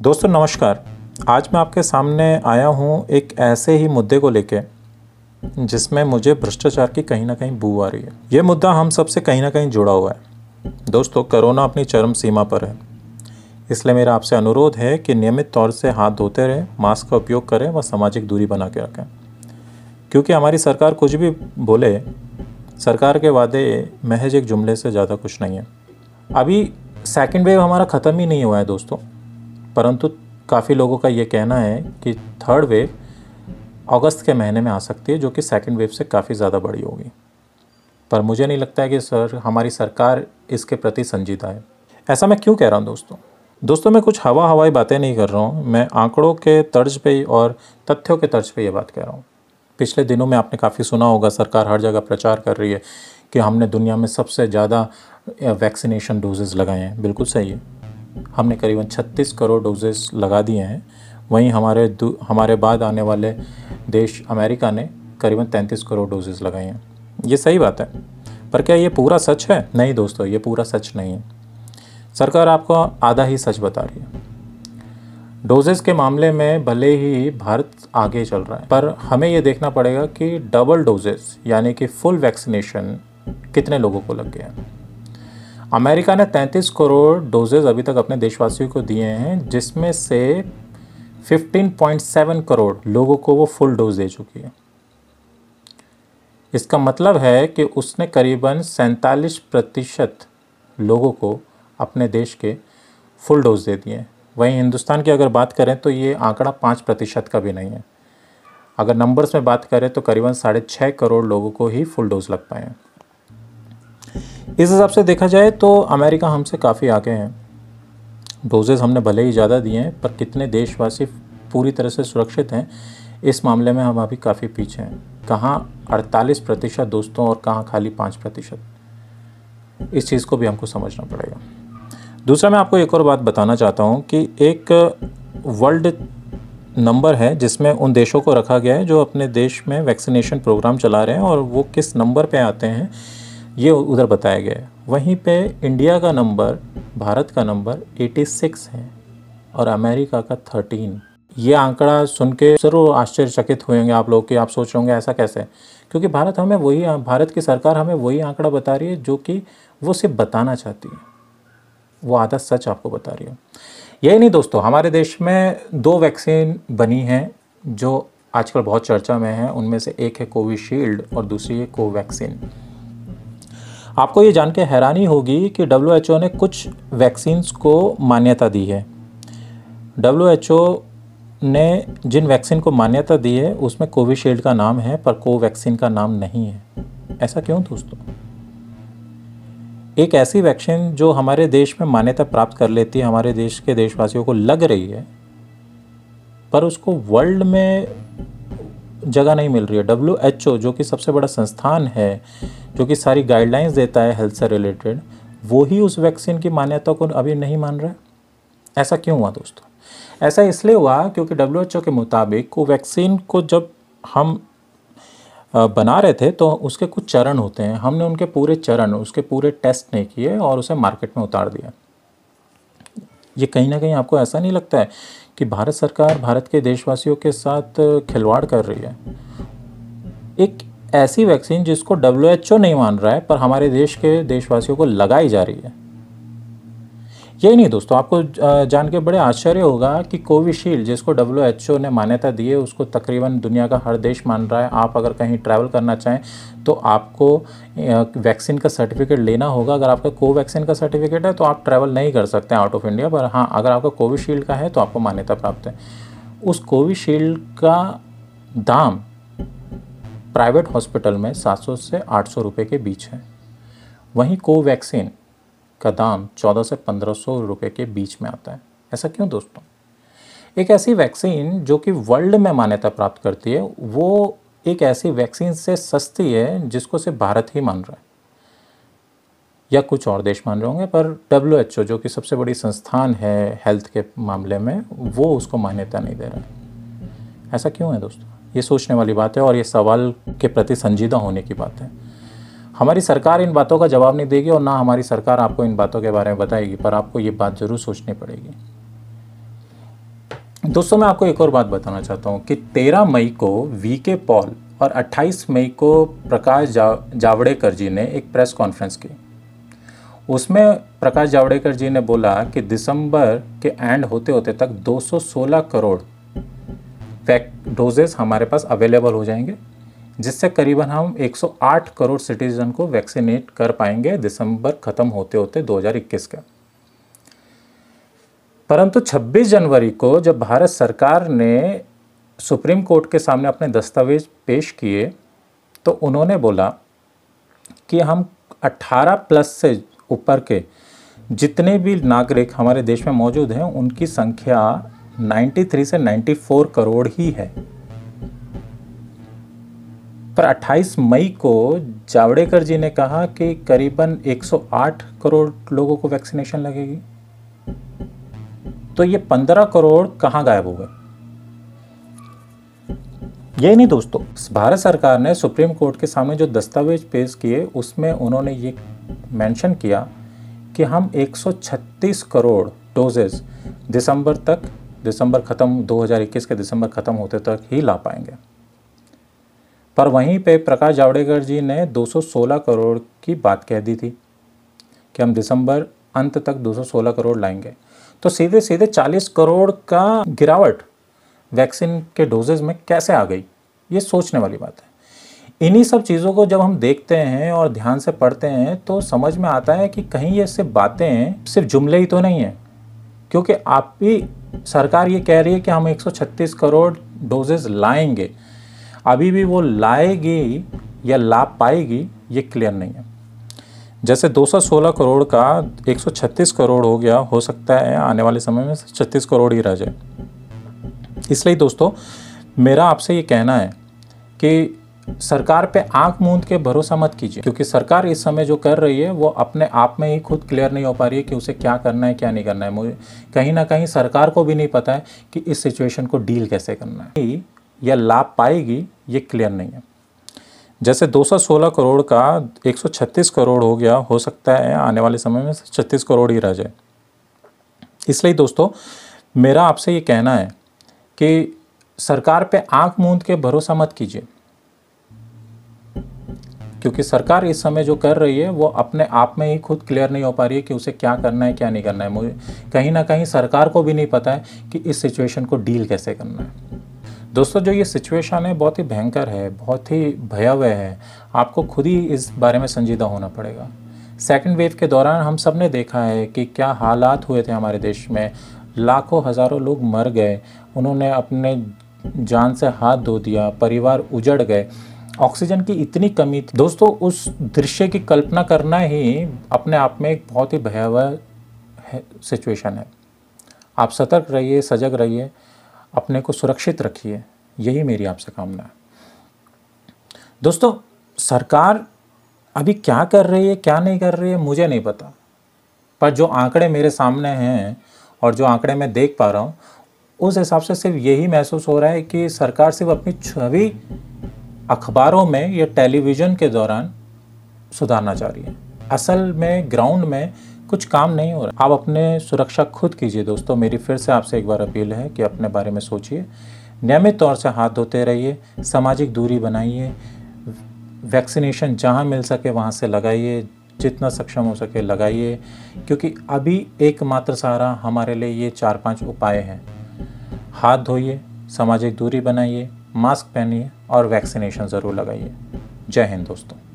दोस्तों, नमस्कार। आज मैं आपके सामने आया हूँ एक ऐसे ही मुद्दे को लेके, जिसमें मुझे भ्रष्टाचार की कहीं ना कहीं बू आ रही है। ये मुद्दा हम सबसे कहीं ना कहीं जुड़ा हुआ है। दोस्तों, कोरोना अपनी चरम सीमा पर है। इसलिए मेरा आपसे अनुरोध है कि नियमित तौर से हाथ धोते रहें, मास्क का उपयोग करें व सामाजिक दूरी बना के रखें। क्योंकि हमारी सरकार कुछ भी बोले, सरकार के वादे महज एक जुमले से ज़्यादा कुछ नहीं है। अभी सेकेंड वेव हमारा ख़त्म ही नहीं हुआ है, दोस्तों। परंतु काफ़ी लोगों का ये कहना है कि थर्ड वेव अगस्त के महीने में आ सकती है, जो कि सेकेंड वेव से काफ़ी ज़्यादा बड़ी होगी। पर मुझे नहीं लगता है कि सर, हमारी सरकार इसके प्रति संजीदा है। ऐसा मैं क्यों कह रहा हूँ दोस्तों? दोस्तों, मैं कुछ हवा हवाई बातें नहीं कर रहा हूँ। मैं आंकड़ों के तर्ज पे और तथ्यों के तर्ज पे ये बात कह रहा हूँ। पिछले दिनों में आपने काफ़ी सुना होगा, सरकार हर जगह प्रचार कर रही है कि हमने दुनिया में सबसे ज़्यादा वैक्सीनेशन डोजेज़ लगाए हैं। बिल्कुल सही है। हमने करीबन 36 करोड़ डोजेस लगा दिए हैं। वहीं हमारे हमारे बाद आने वाले देश अमेरिका ने करीबन 33 करोड़ डोजेस लगाए हैं। ये सही बात है। पर क्या ये पूरा सच है? नहीं दोस्तों, ये पूरा सच नहीं है। सरकार आपको आधा ही सच बता रही है। डोजेस के मामले में भले ही भारत आगे चल रहा है, पर हमें ये देखना पड़ेगा कि डबल डोजेस यानी कि फुल वैक्सीनेशन कितने लोगों को लग गया है। अमेरिका ने 33 करोड़ डोजेज अभी तक अपने देशवासियों को दिए हैं, जिसमें से 15.7 करोड़ लोगों को वो फुल डोज दे चुकी है। इसका मतलब है कि उसने करीबन सैंतालीस प्रतिशत लोगों को अपने देश के फुल डोज दे दिए वहीं हिंदुस्तान की अगर बात करें तो ये आंकड़ा पाँच प्रतिशत का भी नहीं है। अगर नंबर्स में बात करें तो करीबन साढ़े छः करोड़ लोगों को ही फुल डोज लग पाए हैं। इस हिसाब से देखा जाए तो अमेरिका हमसे काफ़ी आगे हैं। डोजेज़ हमने भले ही ज़्यादा दिए हैं, पर कितने देशवासी पूरी तरह से सुरक्षित हैं, इस मामले में हम अभी काफ़ी पीछे हैं। कहाँ अड़तालीस प्रतिशत दोस्तों और कहाँ खाली पाँच प्रतिशत? इस चीज़ को भी हमको समझना पड़ेगा। दूसरा मैं आपको एक और बात बताना चाहता हूँ कि एक वर्ल्ड नंबर है जिसमें उन देशों को रखा गया है जो अपने देश में वैक्सीनेशन प्रोग्राम चला रहे हैं और वो किस नंबर पे आते हैं ये उधर बताया गया है। वहीं पे इंडिया का नंबर, भारत का नंबर 86 है और अमेरिका का 13 ये आंकड़ा सुन के ज़रूर आश्चर्यचकित हुएँगे आप लोग कि आप सोच रहे होंगे ऐसा कैसे? क्योंकि भारत हमें वही भारत की सरकार हमें वही आंकड़ा बता रही है जो कि वो सिर्फ़ बताना चाहती है। वो आधा सच आपको बता रही है। यही नहीं दोस्तों, हमारे देश में दो वैक्सीन बनी हैं जो आजकल बहुत चर्चा में है। उनमें से एक है कोविशील्ड और दूसरी है कोवैक्सीन। आपको ये जान के हैरानी होगी कि डब्ल्यूएचओ ने कुछ वैक्सीन्स को मान्यता दी है। डब्ल्यूएचओ ने जिन वैक्सीन को मान्यता दी है, उसमें कोविशील्ड का नाम है, पर कोवैक्सीन का नाम नहीं है। ऐसा क्यों दोस्तों? एक ऐसी वैक्सीन जो हमारे देश में मान्यता प्राप्त कर लेती है, हमारे देश के देशवासियों को लग रही है, पर उसको वर्ल्ड में जगह नहीं मिल रही है। डब्ल्यू एच ओ जो कि सबसे बड़ा संस्थान है, जो कि सारी गाइडलाइंस देता है हेल्थ से रिलेटेड वो ही उस वैक्सीन की मान्यता को अभी नहीं मान रहा ऐसा क्यों हुआ दोस्तों? ऐसा इसलिए हुआ क्योंकि डब्ल्यू एच ओ के मुताबिक वो वैक्सीन को जब हम बना रहे थे तो उसके कुछ चरण होते हैं। हमने उनके पूरे चरण, उसके पूरे टेस्ट नहीं किए और उसे मार्केट में उतार दिया। ये कहीं ना कहीं आपको ऐसा नहीं लगता है कि भारत सरकार भारत के देशवासियों के साथ खिलवाड़ कर रही है। एक ऐसी वैक्सीन जिसको WHO नहीं मान रहा है, पर हमारे देश के देशवासियों को लगाई जा रही है। यही नहीं दोस्तों, आपको जान के बड़े आश्चर्य होगा कि कोविशील्ड जिसको डब्ल्यू एच ओ ने मान्यता दी है, उसको तकरीबन दुनिया का हर देश मान रहा है। आप अगर कहीं ट्रैवल करना चाहें तो आपको वैक्सीन का सर्टिफिकेट लेना होगा। अगर आपका कोवैक्सीन का सर्टिफिकेट है तो आप ट्रैवल नहीं कर सकते आउट ऑफ़ इंडिया पर हाँ अगर आपका कोविशील्ड का है तो आपको मान्यता प्राप्त है। उस कोविशील्ड का दाम प्राइवेट हॉस्पिटल में 700 से 800 रुपए के बीच है। वहीं कोवैक्सीन का दाम 14 से 1500 रुपए के बीच में आता है। ऐसा क्यों दोस्तों? एक ऐसी वैक्सीन जो कि वर्ल्ड में मान्यता प्राप्त करती है, वो एक ऐसी वैक्सीन से सस्ती है जिसको सिर्फ़ भारत ही मान रहा है। या कुछ और देश मान रहे होंगे, पर डब्ल्यू एच ओ जो कि सबसे बड़ी संस्थान है हेल्थ के मामले में, वो उसको मान्यता नहीं दे रहा है। ऐसा क्यों है दोस्तों? ये सोचने वाली बात है और ये सवाल के प्रति संजीदा होने की बात है। हमारी सरकार इन बातों का जवाब नहीं देगी और ना हमारी सरकार आपको इन बातों के बारे में बताएगी पर आपको ये बात ज़रूर सोचनी पड़ेगी। दोस्तों मैं आपको एक और बात बताना चाहता हूँ कि 13 मई को वी के पॉल और 28 मई को प्रकाश जा, जावड़ेकर जी ने एक प्रेस कॉन्फ्रेंस की। उसमें प्रकाश जावड़ेकर जी ने बोला कि दिसंबर के एंड होते होते तक 216 करोड़ डोजेस हमारे पास अवेलेबल हो जाएँगे। जिससे करीबन हम 108 करोड़ सिटीजन को वैक्सीनेट कर पाएँगे दिसंबर ख़त्म होते होते 2021 का। परंतु 26 जनवरी को जब भारत सरकार ने सुप्रीम कोर्ट के सामने अपने दस्तावेज़ पेश किए तो उन्होंने बोला कि हम 18 प्लस से ऊपर के जितने भी नागरिक हमारे देश में मौजूद हैं, उनकी संख्या 93 से 94 करोड़ ही है। पर 28 मई को जावड़ेकर जी ने कहा कि करीबन 108 करोड़ लोगों को वैक्सीनेशन लगेगी। तो ये 15 करोड़ कहाँ गायब हो गए यही नहीं दोस्तों, भारत सरकार ने सुप्रीम कोर्ट के सामने जो दस्तावेज़ पेश किए, उसमें उन्होंने ये मेंशन किया कि हम 136 करोड़ डोजेस दिसंबर तक, दिसंबर ख़त्म 2021 के दिसंबर ख़त्म होते तक ही ला पाएँगे। पर वहीं पे प्रकाश जावड़ेकर जी ने 216 करोड़ की बात कह दी थी कि हम दिसंबर अंत तक 216 करोड़ लाएँगे। तो सीधे सीधे 40 करोड़ का गिरावट वैक्सीन के डोजेज में कैसे आ गई? ये सोचने वाली बात है। इन्हीं सब चीज़ों को जब हम देखते हैं और ध्यान से पढ़ते हैं तो समझ में आता है कि कहीं ये सिर्फ़ बातें सिर्फ़ जुमले ही तो नहीं हैं। क्योंकि आप भी सरकार ये कह रही है कि हम 136 करोड़ डोजेज लाएँगे। अभी भी वो लाएगी या ला पाएगी, ये क्लियर नहीं है। जैसे 216 करोड़ का 136 करोड़ हो गया, हो सकता है आने वाले समय में 36 करोड़ ही रह जाए। इसलिए दोस्तों, मेरा आपसे ये कहना है कि सरकार पे आँख मूंद के भरोसा मत कीजिए, क्योंकि सरकार इस समय जो कर रही है, वो अपने आप में ही खुद क्लियर नहीं हो पा रही है कि उसे क्या करना है, क्या नहीं करना है। मुझे कहीं ना कहीं सरकार को भी नहीं पता है कि इस सिचुएशन को डील कैसे करना है। या लाभ पाएगी, ये क्लियर नहीं है। जैसे 216 करोड़ का 136 करोड़ हो गया, हो सकता है आने वाले समय में 36 करोड़ ही रह जाए। इसलिए दोस्तों, मेरा आपसे ये कहना है कि सरकार पे आँख मूंद के भरोसा मत कीजिए। क्योंकि सरकार इस समय जो कर रही है, वो अपने आप में ही खुद क्लियर नहीं हो पा रही है कि उसे क्या करना है, क्या नहीं करना है। मुझे कहीं ना कहीं सरकार को भी नहीं पता है कि इस सिचुएशन को डील कैसे करना है। दोस्तों, जो ये सिचुएशन है, बहुत ही भयंकर है, बहुत ही भयावह है। आपको खुद ही इस बारे में संजीदा होना पड़ेगा। सेकेंड वेव के दौरान हम सबने देखा है कि क्या हालात हुए थे हमारे देश में। लाखों, हज़ारों लोग मर गए। उन्होंने अपने जान से हाथ धो दिया, परिवार उजड़ गए। ऑक्सीजन की इतनी कमी थी। दोस्तों, उस दृश्य की कल्पना करना ही अपने आप में एक बहुत ही भयावह सिचुएशन है। आप सतर्क रहिए, सजग रहिए। अपने को सुरक्षित रखिए। यही मेरी आपसे कामना है। दोस्तों, सरकार अभी क्या कर रही है, क्या नहीं कर रही है, मुझे नहीं पता। पर जो आंकड़े मेरे सामने हैं और जो आंकड़े मैं देख पा रहा हूँ, उस हिसाब से सिर्फ़ यही महसूस हो रहा है कि सरकार सिर्फ़ अपनी छवि अखबारों में या टेलीविज़न के दौरान सुधारना चाह रही है। असल में, ग्राउंड में कुछ काम नहीं हो रहा। आप अपने सुरक्षा खुद कीजिए दोस्तों। मेरी फिर से आपसे एक बार अपील है कि अपने बारे में सोचिए। नियमित तौर से हाथ धोते रहिए, सामाजिक दूरी बनाइए, वैक्सीनेशन जहाँ मिल सके वहाँ से लगाइए, जितना सक्षम हो सके लगाइए, क्योंकि अभी एकमात्र सहारा हमारे लिए ये चार पाँच उपाय हैं। हाथ धोइए, सामाजिक दूरी बनाइए, मास्क पहनिए और वैक्सीनेशन ज़रूर लगाइए। जय हिंद दोस्तों।